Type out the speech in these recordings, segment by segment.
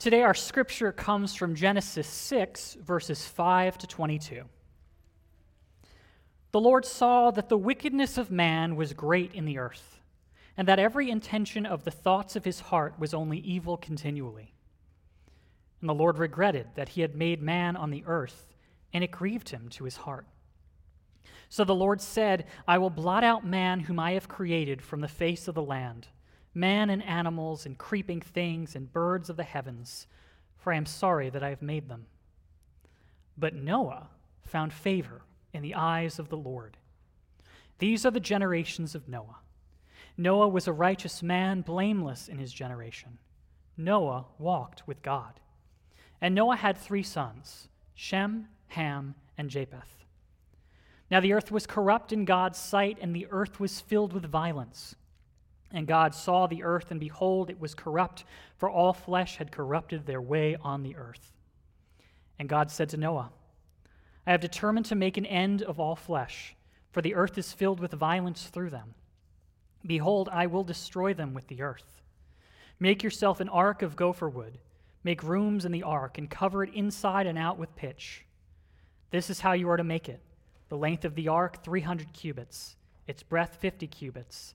Today, our scripture comes from Genesis 6, verses 5 to 22. The Lord saw that the wickedness of man was great in the earth, and that every intention of the thoughts of his heart was only evil continually. And the Lord regretted that he had made man on the earth, and it grieved him to his heart. So the Lord said, I will blot out man whom I have created from the face of the land man and animals and creeping things and birds of the heavens, for I am sorry that I have made them. But Noah found favor in the eyes of the Lord. These are the generations of Noah. Noah was a righteous man, blameless in his generation. Noah walked with God. And Noah had three sons Shem, Ham, and Japheth. Now the earth was corrupt in God's sight, and the earth was filled with violence. And God saw the earth, and behold, it was corrupt, for all flesh had corrupted their way on the earth. And God said to Noah, I have determined to make an end of all flesh, for the earth is filled with violence through them. Behold, I will destroy them with the earth. Make yourself an ark of gopher wood. Make rooms in the ark, and cover it inside and out with pitch. This is how you are to make it the length of the ark, 300 cubits, its breadth, 50 cubits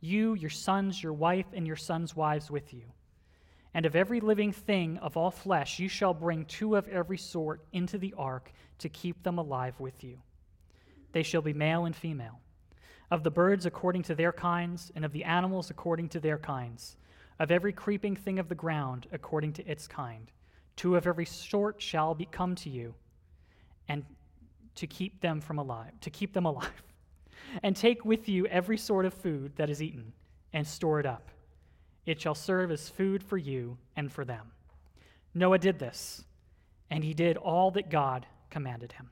you, your sons, your wife, and your sons' wives with you. And of every living thing of all flesh, you shall bring two of every sort into the ark to keep them alive with you. They shall be male and female. Of the birds according to their kinds, and of the animals according to their kinds, of every creeping thing of the ground according to its kind. Two of every sort shall be come to you, and to keep them from alive, to keep them alive and take with you every sort of food that is eaten, and store it up. It shall serve as food for you and for them. Noah did this, and he did all that God commanded him.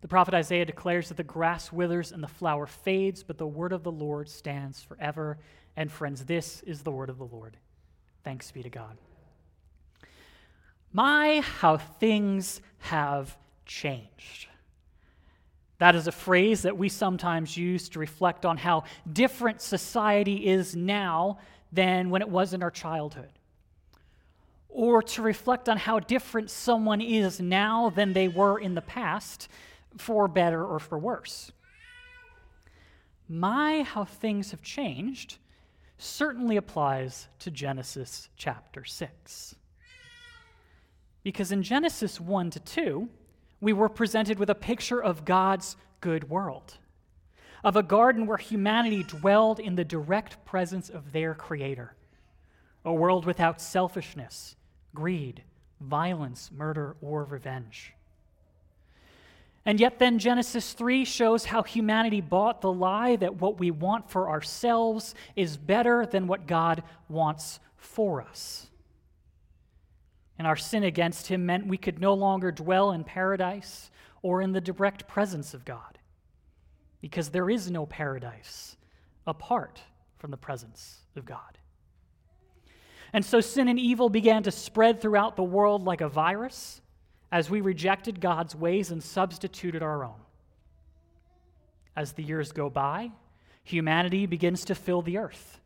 The prophet Isaiah declares that the grass withers and the flower fades, but the word of the Lord stands forever. And friends, this is the word of the Lord. Thanks be to God. My, how things have changed. That is a phrase that we sometimes use to reflect on how different society is now than when it was in our childhood. Or to reflect on how different someone is now than they were in the past, for better or for worse. My, how things have changed certainly applies to Genesis chapter 6. Because in Genesis 1 to 2, we were presented with a picture of God's good world, of a garden where humanity dwelled in the direct presence of their Creator, a world without selfishness, greed, violence, murder, or revenge. And yet, then Genesis 3 shows how humanity bought the lie that what we want for ourselves is better than what God wants for us and our sin against him meant we could no longer dwell in paradise or in the direct presence of God, because there is no paradise apart from the presence of God. And so sin and evil began to spread throughout the world like a virus as we rejected God's ways and substituted our own. As the years go by, humanity begins to fill the earth,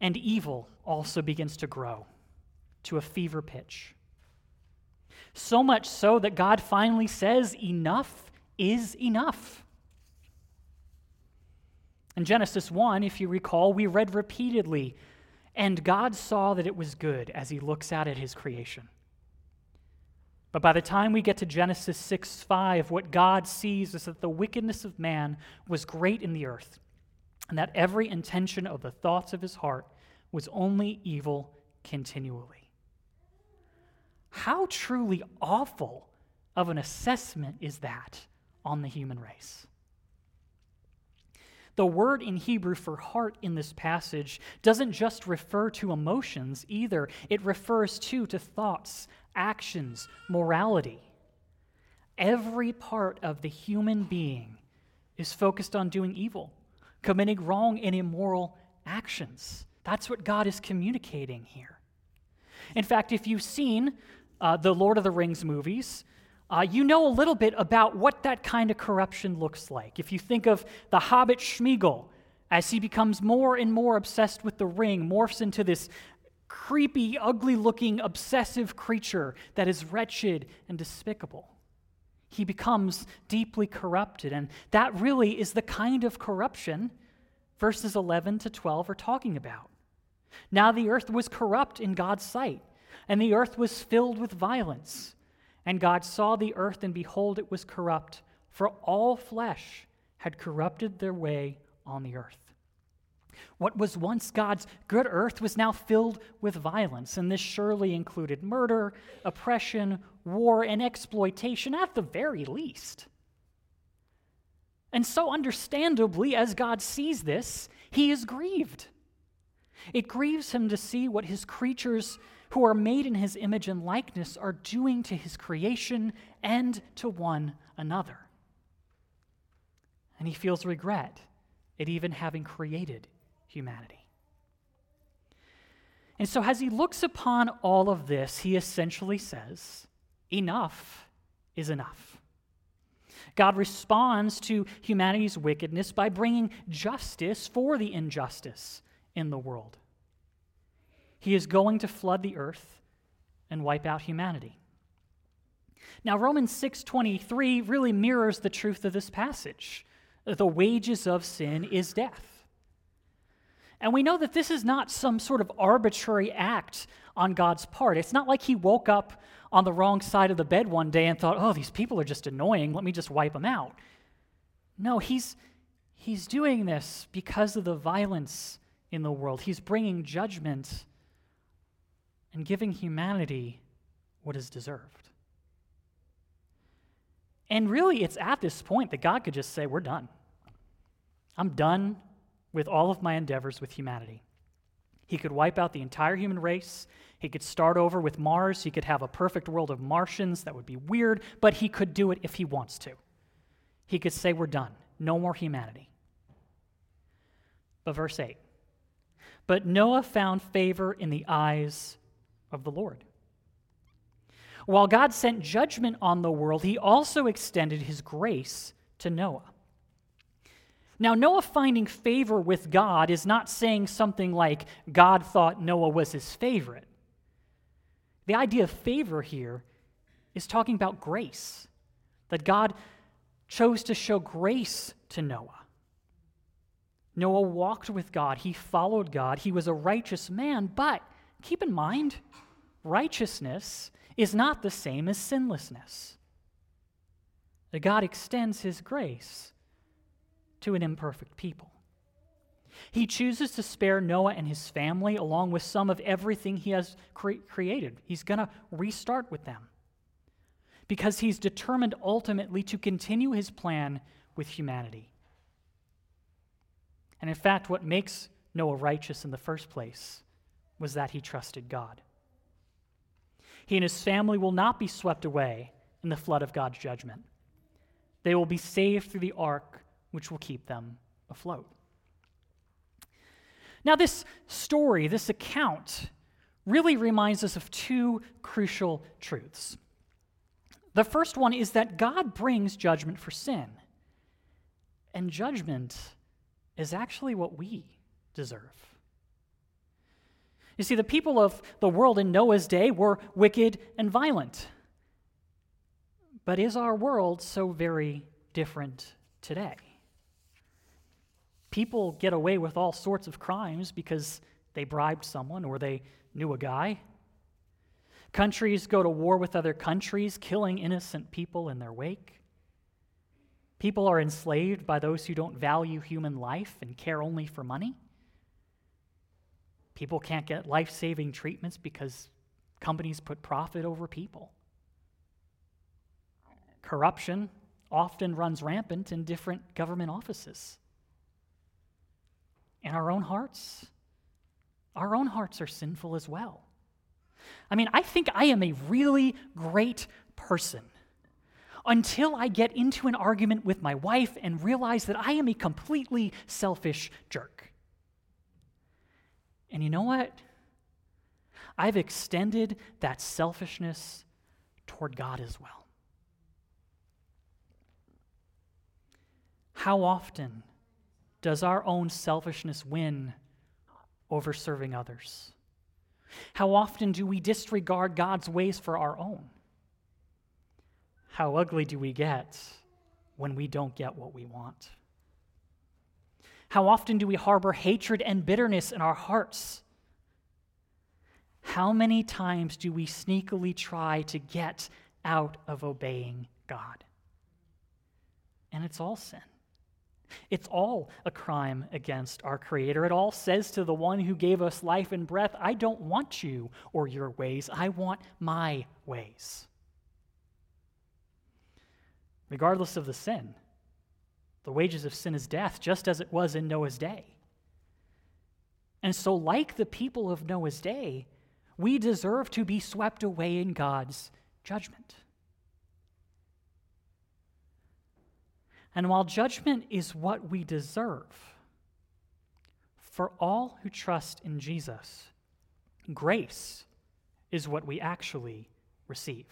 and evil also begins to grow to a fever pitch. So much so that God finally says, Enough is enough. In Genesis 1, if you recall, we read repeatedly, and God saw that it was good as he looks out at his creation. But by the time we get to Genesis 6 5, what God sees is that the wickedness of man was great in the earth, and that every intention of the thoughts of his heart was only evil continually. How truly awful of an assessment is that on the human race? The word in Hebrew for heart in this passage doesn't just refer to emotions either, it refers too to thoughts, actions, morality. Every part of the human being is focused on doing evil, committing wrong and immoral actions. That's what God is communicating here. In fact, if you've seen uh, the Lord of the Rings movies, uh, you know a little bit about what that kind of corruption looks like. If you think of the hobbit Smeagol, as he becomes more and more obsessed with the ring, morphs into this creepy, ugly looking, obsessive creature that is wretched and despicable. He becomes deeply corrupted, and that really is the kind of corruption verses 11 to 12 are talking about. Now the earth was corrupt in God's sight, and the earth was filled with violence. And God saw the earth, and behold, it was corrupt, for all flesh had corrupted their way on the earth. What was once God's good earth was now filled with violence, and this surely included murder, oppression, war, and exploitation at the very least. And so, understandably, as God sees this, he is grieved. It grieves him to see what his creatures who are made in his image and likeness are doing to his creation and to one another. And he feels regret at even having created humanity. And so, as he looks upon all of this, he essentially says, Enough is enough. God responds to humanity's wickedness by bringing justice for the injustice in the world. He is going to flood the earth and wipe out humanity. Now Romans 6:23 really mirrors the truth of this passage. The wages of sin is death. And we know that this is not some sort of arbitrary act on God's part. It's not like he woke up on the wrong side of the bed one day and thought, "Oh, these people are just annoying. Let me just wipe them out." No, he's he's doing this because of the violence in the world. He's bringing judgment and giving humanity what is deserved. And really, it's at this point that God could just say, We're done. I'm done with all of my endeavors with humanity. He could wipe out the entire human race. He could start over with Mars. He could have a perfect world of Martians. That would be weird, but he could do it if he wants to. He could say, We're done. No more humanity. But verse 8 But Noah found favor in the eyes of the Lord. While God sent judgment on the world, he also extended his grace to Noah. Now, Noah finding favor with God is not saying something like God thought Noah was his favorite. The idea of favor here is talking about grace, that God chose to show grace to Noah. Noah walked with God, he followed God, he was a righteous man, but keep in mind, righteousness is not the same as sinlessness. God extends his grace to an imperfect people. He chooses to spare Noah and his family along with some of everything he has cre- created. He's going to restart with them because he's determined ultimately to continue his plan with humanity. And in fact, what makes Noah righteous in the first place was that he trusted God. He and his family will not be swept away in the flood of God's judgment. They will be saved through the ark, which will keep them afloat. Now, this story, this account, really reminds us of two crucial truths. The first one is that God brings judgment for sin, and judgment is actually what we deserve. You see, the people of the world in Noah's day were wicked and violent. But is our world so very different today? People get away with all sorts of crimes because they bribed someone or they knew a guy. Countries go to war with other countries, killing innocent people in their wake. People are enslaved by those who don't value human life and care only for money. People can't get life saving treatments because companies put profit over people. Corruption often runs rampant in different government offices. in our own hearts. Our own hearts are sinful as well. I mean, I think I am a really great person until I get into an argument with my wife and realize that I am a completely selfish jerk. And you know what? I've extended that selfishness toward God as well. How often does our own selfishness win over serving others? How often do we disregard God's ways for our own? How ugly do we get when we don't get what we want? How often do we harbor hatred and bitterness in our hearts? How many times do we sneakily try to get out of obeying God? And it's all sin. It's all a crime against our Creator. It all says to the one who gave us life and breath, I don't want you or your ways, I want my ways. Regardless of the sin, the wages of sin is death, just as it was in Noah's day. And so, like the people of Noah's day, we deserve to be swept away in God's judgment. And while judgment is what we deserve, for all who trust in Jesus, grace is what we actually receive.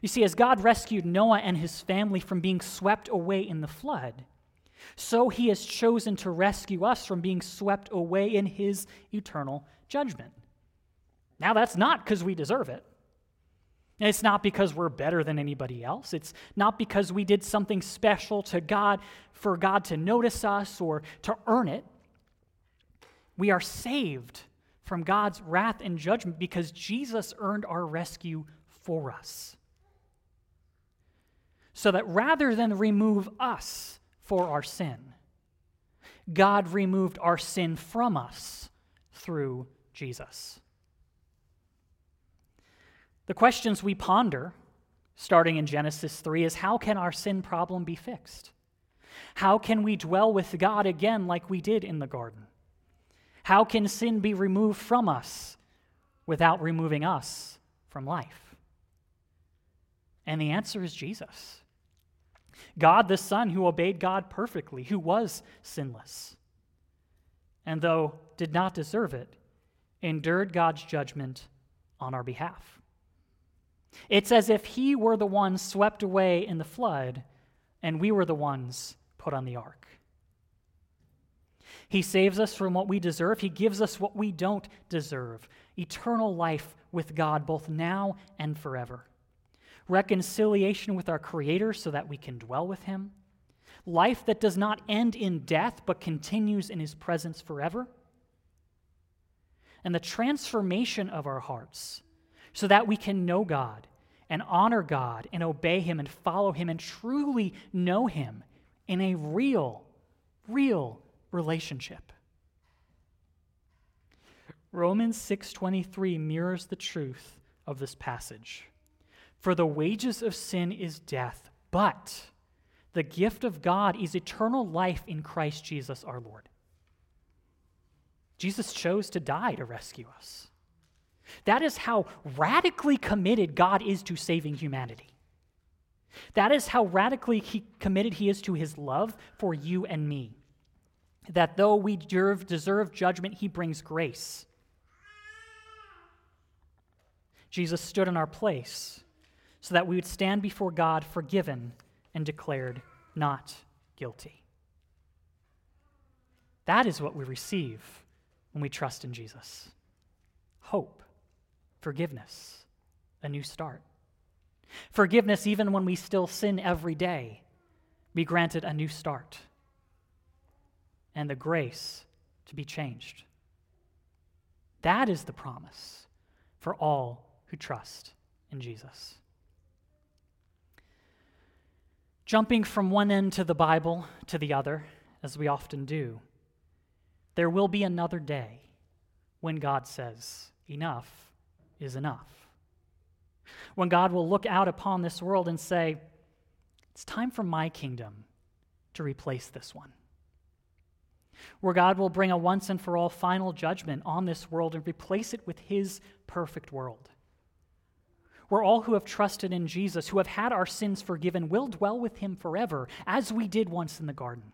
You see, as God rescued Noah and his family from being swept away in the flood, so he has chosen to rescue us from being swept away in his eternal judgment. Now, that's not because we deserve it. It's not because we're better than anybody else. It's not because we did something special to God for God to notice us or to earn it. We are saved from God's wrath and judgment because Jesus earned our rescue for us. So that rather than remove us for our sin, God removed our sin from us through Jesus. The questions we ponder, starting in Genesis 3, is how can our sin problem be fixed? How can we dwell with God again like we did in the garden? How can sin be removed from us without removing us from life? And the answer is Jesus. God the Son, who obeyed God perfectly, who was sinless, and though did not deserve it, endured God's judgment on our behalf. It's as if he were the one swept away in the flood and we were the ones put on the ark. He saves us from what we deserve. He gives us what we don't deserve eternal life with God, both now and forever. Reconciliation with our Creator so that we can dwell with Him. Life that does not end in death but continues in His presence forever. And the transformation of our hearts so that we can know God and honor God and obey Him and follow Him and truly know Him in a real, real relationship. Romans 6:23 mirrors the truth of this passage. For the wages of sin is death, but the gift of God is eternal life in Christ Jesus our Lord. Jesus chose to die to rescue us. That is how radically committed God is to saving humanity. That is how radically he, committed he is to his love for you and me. That though we deserve, deserve judgment, he brings grace. Jesus stood in our place so that we would stand before God forgiven and declared not guilty. That is what we receive when we trust in Jesus hope forgiveness, a new start. Forgiveness, even when we still sin every day, be granted a new start and the grace to be changed. That is the promise for all who trust in Jesus. Jumping from one end to the Bible to the other, as we often do, there will be another day when God says, Enough is enough. When God will look out upon this world and say, It's time for my kingdom to replace this one. where God will bring a once and for all final judgment on this world and replace it with His perfect world. Where all who have trusted in Jesus, who have had our sins forgiven, will dwell with Him forever, as we did once in the garden.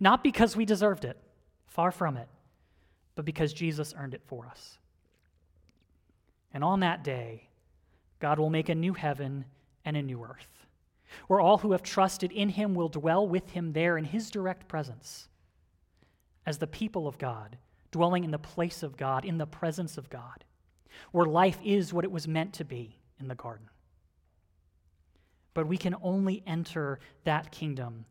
Not because we deserved it, far from it, but because Jesus earned it for us. And on that day, God will make a new heaven and a new earth, where all who have trusted in Him will dwell with Him there in His direct presence as the people of God, dwelling in the place of God, in the presence of God, where life is what it was meant to be in the garden. But we can only enter that kingdom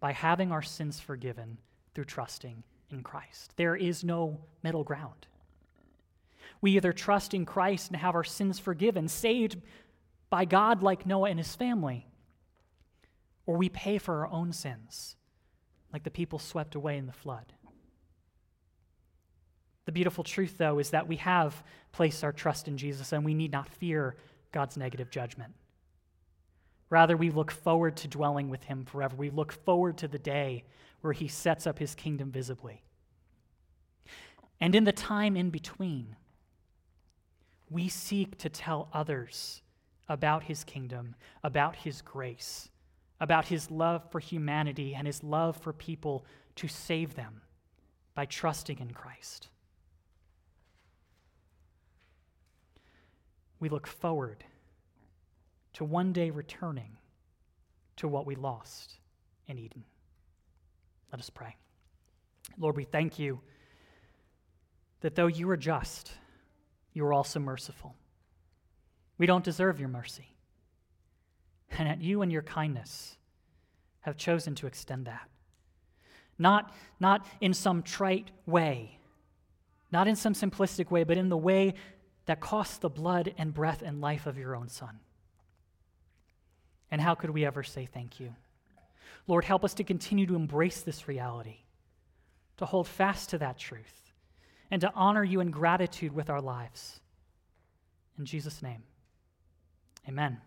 by having our sins forgiven through trusting in Christ. There is no middle ground. We either trust in Christ and have our sins forgiven, saved by God like Noah and his family, or we pay for our own sins, like the people swept away in the flood. The beautiful truth, though, is that we have placed our trust in Jesus and we need not fear God's negative judgment. Rather, we look forward to dwelling with Him forever. We look forward to the day where He sets up His kingdom visibly. And in the time in between, we seek to tell others about His kingdom, about His grace, about His love for humanity and His love for people to save them by trusting in Christ. We look forward to one day returning to what we lost in Eden. Let us pray. Lord, we thank you that though you are just, you are also merciful. We don't deserve your mercy. And at you and your kindness have chosen to extend that. Not, not in some trite way, not in some simplistic way, but in the way that cost the blood and breath and life of your own Son. And how could we ever say thank you? Lord, help us to continue to embrace this reality, to hold fast to that truth, and to honor you in gratitude with our lives. In Jesus' name, amen.